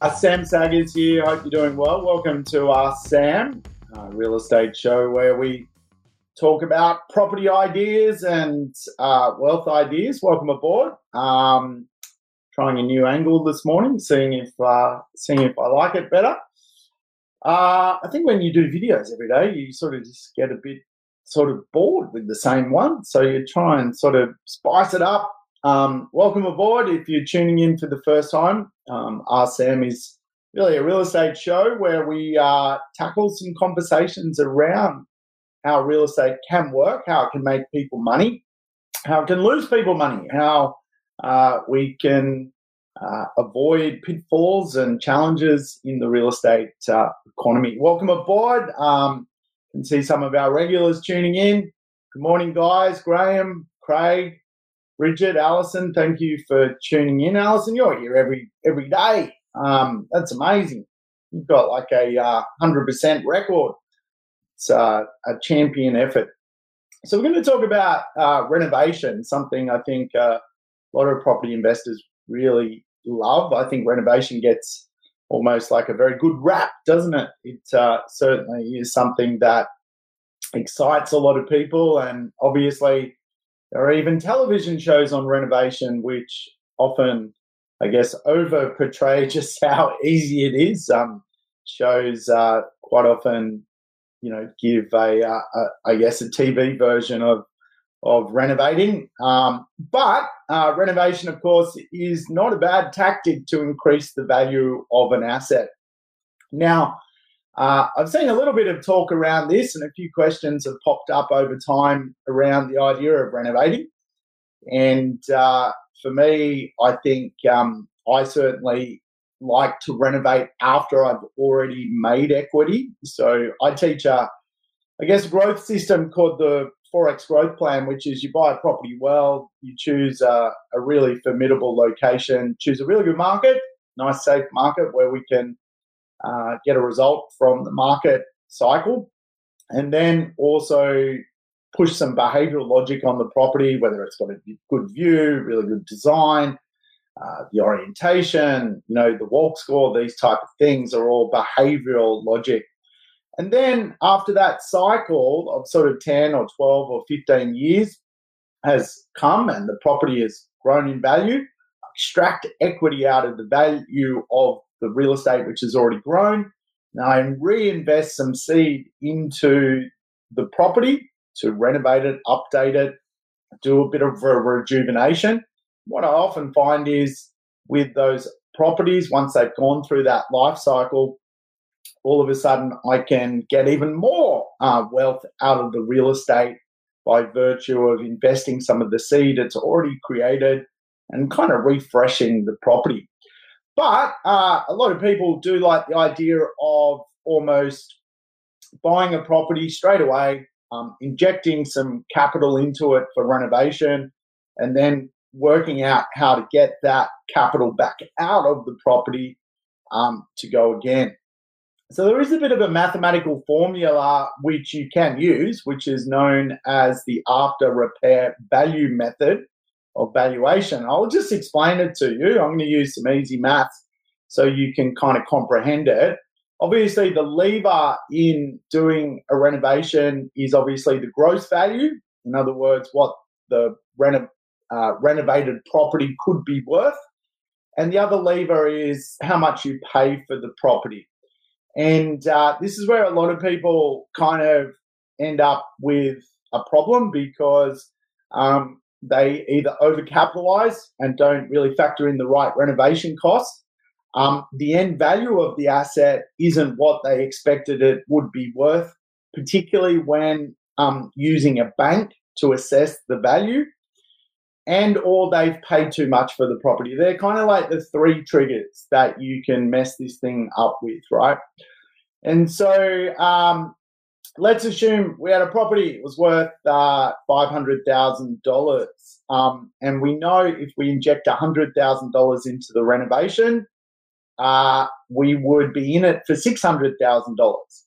Uh, Sam Saggers here. Hope you're doing well. Welcome to our Sam uh, real estate show where we talk about property ideas and uh, wealth ideas. Welcome aboard. Um, trying a new angle this morning, seeing if uh, seeing if I like it better. Uh, I think when you do videos every day, you sort of just get a bit sort of bored with the same one, so you try and sort of spice it up. Um, welcome aboard if you're tuning in for the first time. Um, RSAM is really a real estate show where we uh, tackle some conversations around how real estate can work, how it can make people money, how it can lose people money, how uh, we can uh, avoid pitfalls and challenges in the real estate uh, economy. Welcome aboard. Um, can see some of our regulars tuning in. Good morning, guys. Graham, Craig, Bridget, Allison, thank you for tuning in. Allison, you're here every every day. Um, that's amazing. You've got like a uh, hundred percent record. It's uh, a champion effort. So we're going to talk about uh, renovation, something I think uh, a lot of property investors really love. I think renovation gets almost like a very good rap, doesn't it? It uh, certainly is something that excites a lot of people, and obviously there are even television shows on renovation, which often, I guess, over portray just how easy it is. Um, shows uh, quite often, you know, give a, uh, I guess, a TV version of of renovating. Um, but uh, renovation, of course, is not a bad tactic to increase the value of an asset. Now, uh, I've seen a little bit of talk around this, and a few questions have popped up over time around the idea of renovating. And uh, for me, I think um, I certainly like to renovate after I've already made equity. So I teach a, I guess, growth system called the 4X growth plan, which is you buy a property well, you choose a, a really formidable location, choose a really good market, nice, safe market where we can uh, get a result from the market cycle, and then also push some behavioral logic on the property, whether it's got a good view, really good design, uh, the orientation, you know, the walk score, these type of things are all behavioral logic. And then after that cycle of sort of 10 or 12 or 15 years has come and the property has grown in value, extract equity out of the value of the real estate which has already grown. Now and reinvest some seed into the property to renovate it, update it, do a bit of a rejuvenation. What I often find is with those properties, once they've gone through that life cycle, all of a sudden I can get even more uh, wealth out of the real estate by virtue of investing some of the seed it's already created and kind of refreshing the property. But uh, a lot of people do like the idea of almost buying a property straight away, um, injecting some capital into it for renovation, and then working out how to get that capital back out of the property um, to go again. So there is a bit of a mathematical formula which you can use, which is known as the after repair value method of valuation. I'll just explain it to you. I'm going to use some easy maths so you can kind of comprehend it. Obviously, the lever in doing a renovation is obviously the gross value. In other words, what the reno- uh, renovated property could be worth. And the other lever is how much you pay for the property. And uh, this is where a lot of people kind of end up with a problem because um, they either overcapitalize and don't really factor in the right renovation costs. Um, the end value of the asset isn't what they expected it would be worth, particularly when um, using a bank to assess the value, and or they've paid too much for the property. They're kind of like the three triggers that you can mess this thing up with, right? And so um, let's assume we had a property it was worth uh, five hundred thousand um, dollars, and we know if we inject hundred thousand dollars into the renovation, uh, we would be in it for six hundred thousand dollars.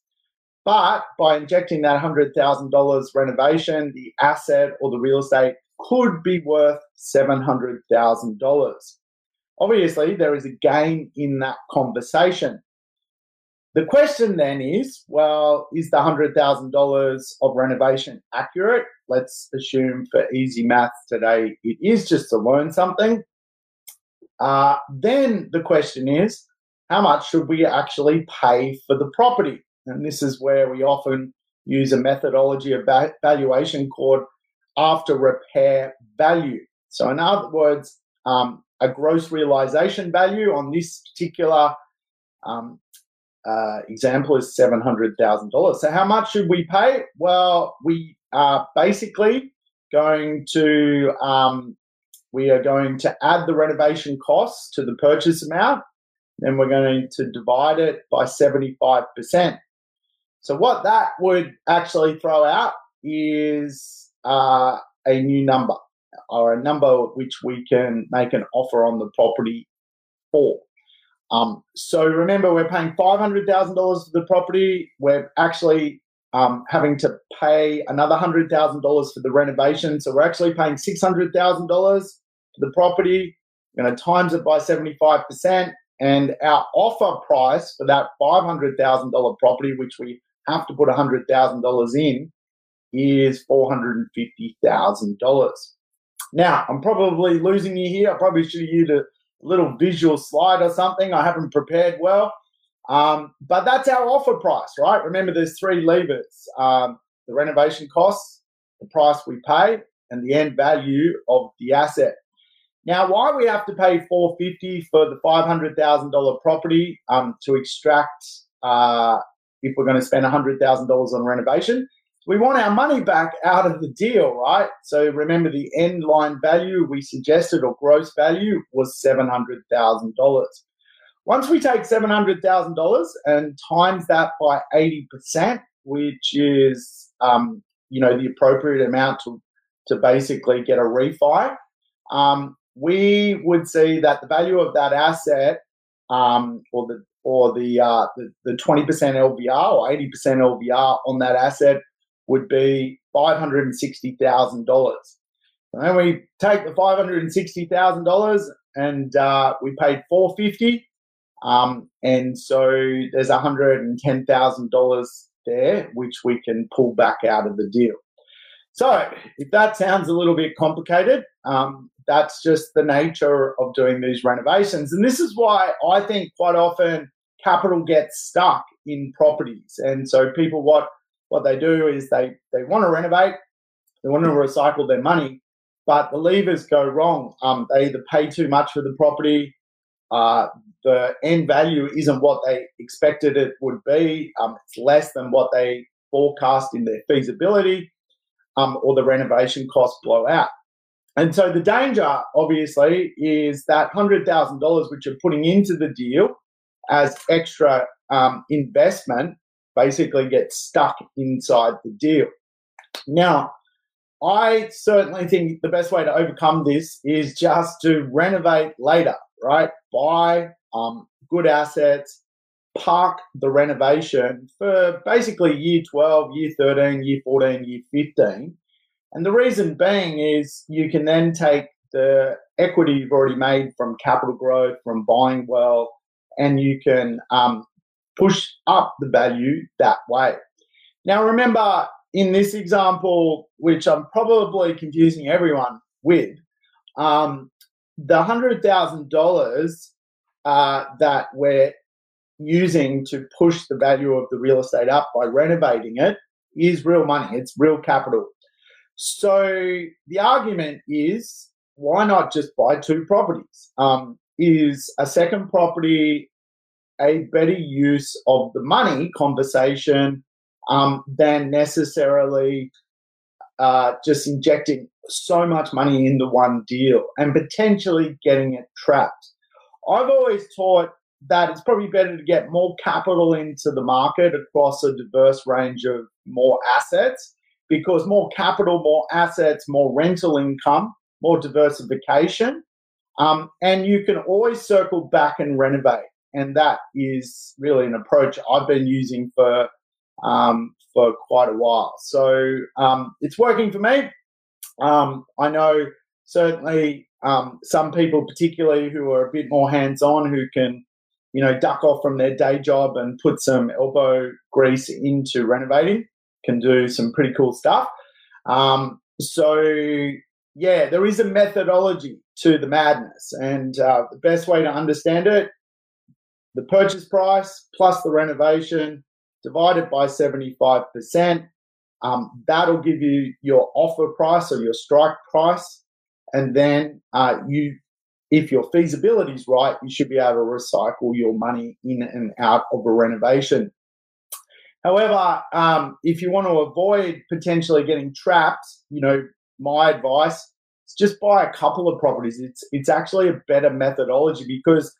But by injecting that hundred thousand dollars renovation, the asset or the real estate could be worth seven hundred thousand dollars. obviously there is a gain in that conversation. The question then is well, is the $100,000 of renovation accurate? Let's assume for easy math today it is just to learn something. Uh, then the question is how much should we actually pay for the property? And this is where we often use a methodology of valuation called after repair value. So, in other words, um, a gross realization value on this particular um, uh, example is $700,000. So, how much should we pay? Well, we are basically going to um, we are going to add the renovation costs to the purchase amount. Then we're going to divide it by 75%. So, what that would actually throw out is uh, a new number or a number which we can make an offer on the property for. Um, so remember, we're paying $500,000 for the property. We're actually um, having to pay another $100,000 for the renovation. So we're actually paying $600,000 for the property. We're going to times it by 75%. And our offer price for that $500,000 property, which we have to put $100,000 in, is $450,000. Now, I'm probably losing you here. I probably should have used little visual slide or something. I haven't prepared well. Um, but that's our offer price, right? Remember, there's three levers um, the renovation costs, the price we pay, and the end value of the asset. Now, why we have to pay 450 for the $500,000 property um, to extract uh, if we're going to spend $100,000 on renovation we want our money back out of the deal, right? So remember the end line value we suggested or gross value was $700,000. Once we take $700,000 and times that by 80%, which is, um, you know, the appropriate amount to, to basically get a refi, um, we would see that the value of that asset um, or the or the, uh, the the 20% LVR or 80% LVR on that asset would be $560,000. And then we take the $560,000 and uh, we paid 450 um, and so there's $110,000 there, which we can pull back out of the deal. So if that sounds a little bit complicated, um, that's just the nature of doing these renovations. And this is why I think quite often capital gets stuck in properties. And so people what what they do is they, they want to renovate, they want to recycle their money, but the levers go wrong. Um, they either pay too much for the property, uh, the end value isn't what they expected it would be, um, it's less than what they forecast in their feasibility, um, or the renovation costs blow out. And so the danger, obviously, is that $100,000 which you're putting into the deal as extra um, investment basically get stuck inside the deal. Now, I certainly think the best way to overcome this is just to renovate later, right? Buy um, good assets, park the renovation for basically year 12, year 13, year 14, year 15. And the reason being is you can then take the equity you've already made from capital growth, from buying well, and you can um, push up the value that way. Now, remember in this example, which I'm probably confusing everyone with, um, the $100,000 uh, that we're using to push the value of the real estate up by renovating it is real money, it's real capital. So the argument is why not just buy two properties? Um, is a second property a better use of the money conversation um, than necessarily uh, just injecting so much money into one deal and potentially getting it trapped. I've always taught that it's probably better to get more capital into the market across a diverse range of more assets because more capital, more assets, more rental income, more diversification. Um, and you can always circle back and renovate and that is really an approach I've been using for um, for quite a while. So um, it's working for me. Um, I know certainly um, some people, particularly who are a bit more hands on, who can, you know, duck off from their day job and put some elbow grease into renovating, can do some pretty cool stuff. Um, so, yeah, there is a methodology to the madness, and uh, the best way to understand it the purchase price plus the renovation divided by 75%. Um, that'll give you your offer price or your strike price. And then uh, you, if your feasibility is right, you should be able to recycle your money in and out of a renovation. However, um, if you want to avoid potentially getting trapped, you know, my advice is just buy a couple of properties. It's it's actually a better methodology because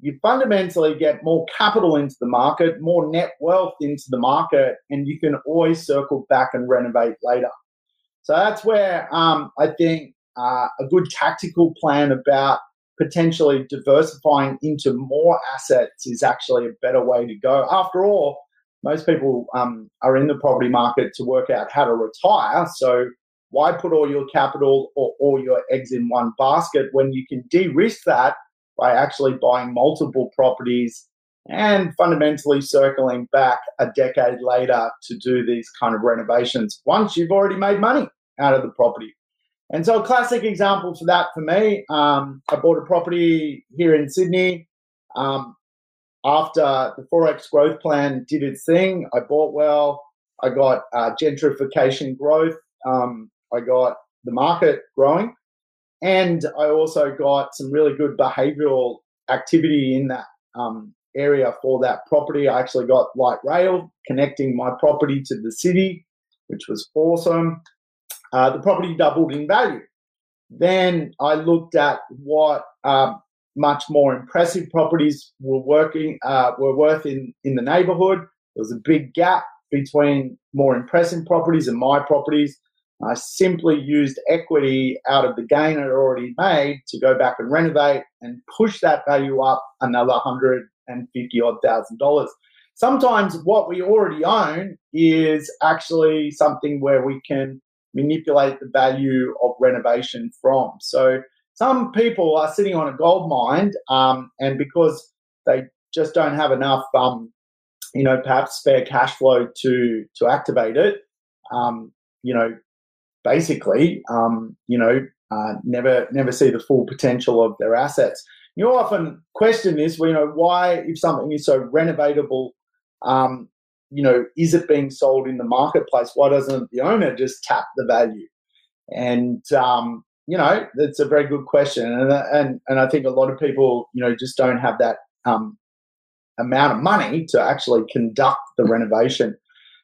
you fundamentally get more capital into the market, more net wealth into the market, and you can always circle back and renovate later. So that's where um, I think uh, a good tactical plan about potentially diversifying into more assets is actually a better way to go. After all, most people um, are in the property market to work out how to retire. So why put all your capital or all your eggs in one basket when you can de-risk that by actually buying multiple properties and fundamentally circling back a decade later to do these kind of renovations once you've already made money out of the property. And so, a classic example for that for me, um, I bought a property here in Sydney. Um, after the 4X growth plan did its thing, I bought well. I got uh, gentrification growth. Um, I got the market growing. And I also got some really good behavioral activity in that um, area for that property. I actually got light rail connecting my property to the city, which was awesome. Uh, the property doubled in value. Then I looked at what um, much more impressive properties were working uh, were worth in in the neighbourhood. There was a big gap between more impressive properties and my properties. I simply used equity out of the gain I'd already made to go back and renovate and push that value up another 150 odd thousand dollars. Sometimes what we already own is actually something where we can manipulate the value of renovation from. So some people are sitting on a gold mine, um, and because they just don't have enough, um, you know, perhaps spare cash flow to to activate it, um, you know, basically, um, you know, uh, never never see the full potential of their assets. You often question this, you know, why if something is so renovatable, um, you know, is it being sold in the marketplace? Why doesn't the owner just tap the value? And um, you know, that's a very good question, and and and I think a lot of people, you know, just don't have that um, amount of money to actually conduct the renovation.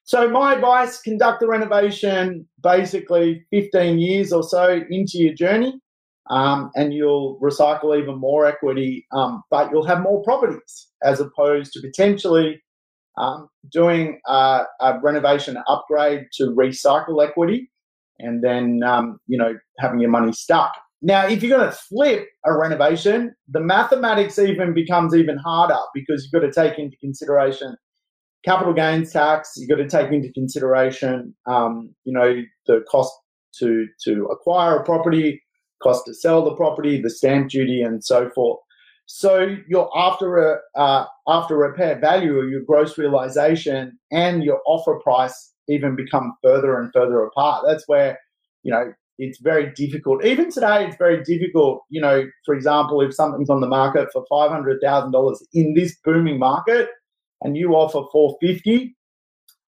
So my advice, conduct the renovation basically 15 years or so into your journey um, and you'll recycle even more equity, um, but you'll have more properties as opposed to potentially um, doing a, a, renovation upgrade to recycle equity and then, um, you know, having your money stuck. Now, if you're going to flip a renovation, the mathematics even becomes even harder because you've got to take into consideration capital gains tax, you've got to take into consideration, um, you know, the cost to to acquire a property, cost to sell the property, the stamp duty, and so forth. So your after a uh, after repair value, or your gross realization, and your offer price even become further and further apart. That's where you know it's very difficult. Even today, it's very difficult. You know, for example, if something's on the market for five hundred thousand dollars in this booming market, and you offer 450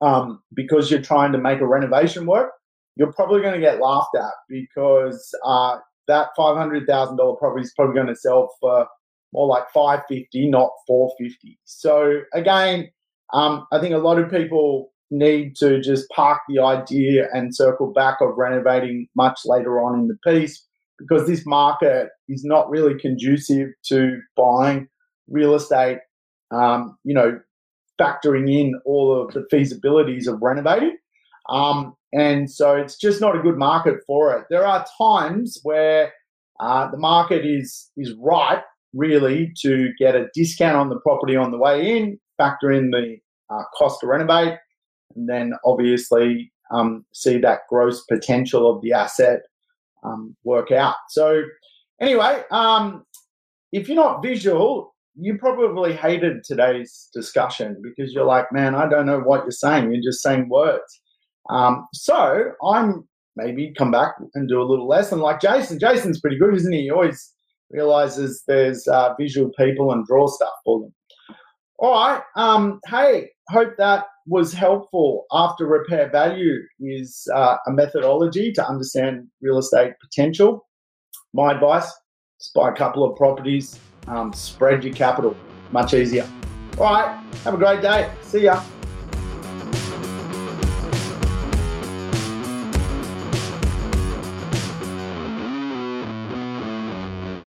um, because you're trying to make a renovation work, you're probably going to get laughed at because uh, that $500,000 property is probably going to sell for more like 550, not 450. So again, um, I think a lot of people need to just park the idea and circle back of renovating much later on in the piece because this market is not really conducive to buying real estate. Um, you know, factoring in all of the feasibilities of renovating. Um, and so it's just not a good market for it. There are times where uh, the market is is right, really, to get a discount on the property on the way in, factor in the uh, cost to renovate, and then obviously um, see that gross potential of the asset um, work out. So, anyway, um, if you're not visual, you probably hated today's discussion because you're like, man, I don't know what you're saying. You're just saying words. Um, so I'm maybe come back and do a little lesson like Jason. Jason's pretty good, isn't he? He always realizes there's uh, visual people and draw stuff for them. All right. Um, hey, hope that was helpful. After repair value is uh, a methodology to understand real estate potential. My advice: just buy a couple of properties, um, spread your capital. Much easier. All right. Have a great day. See ya.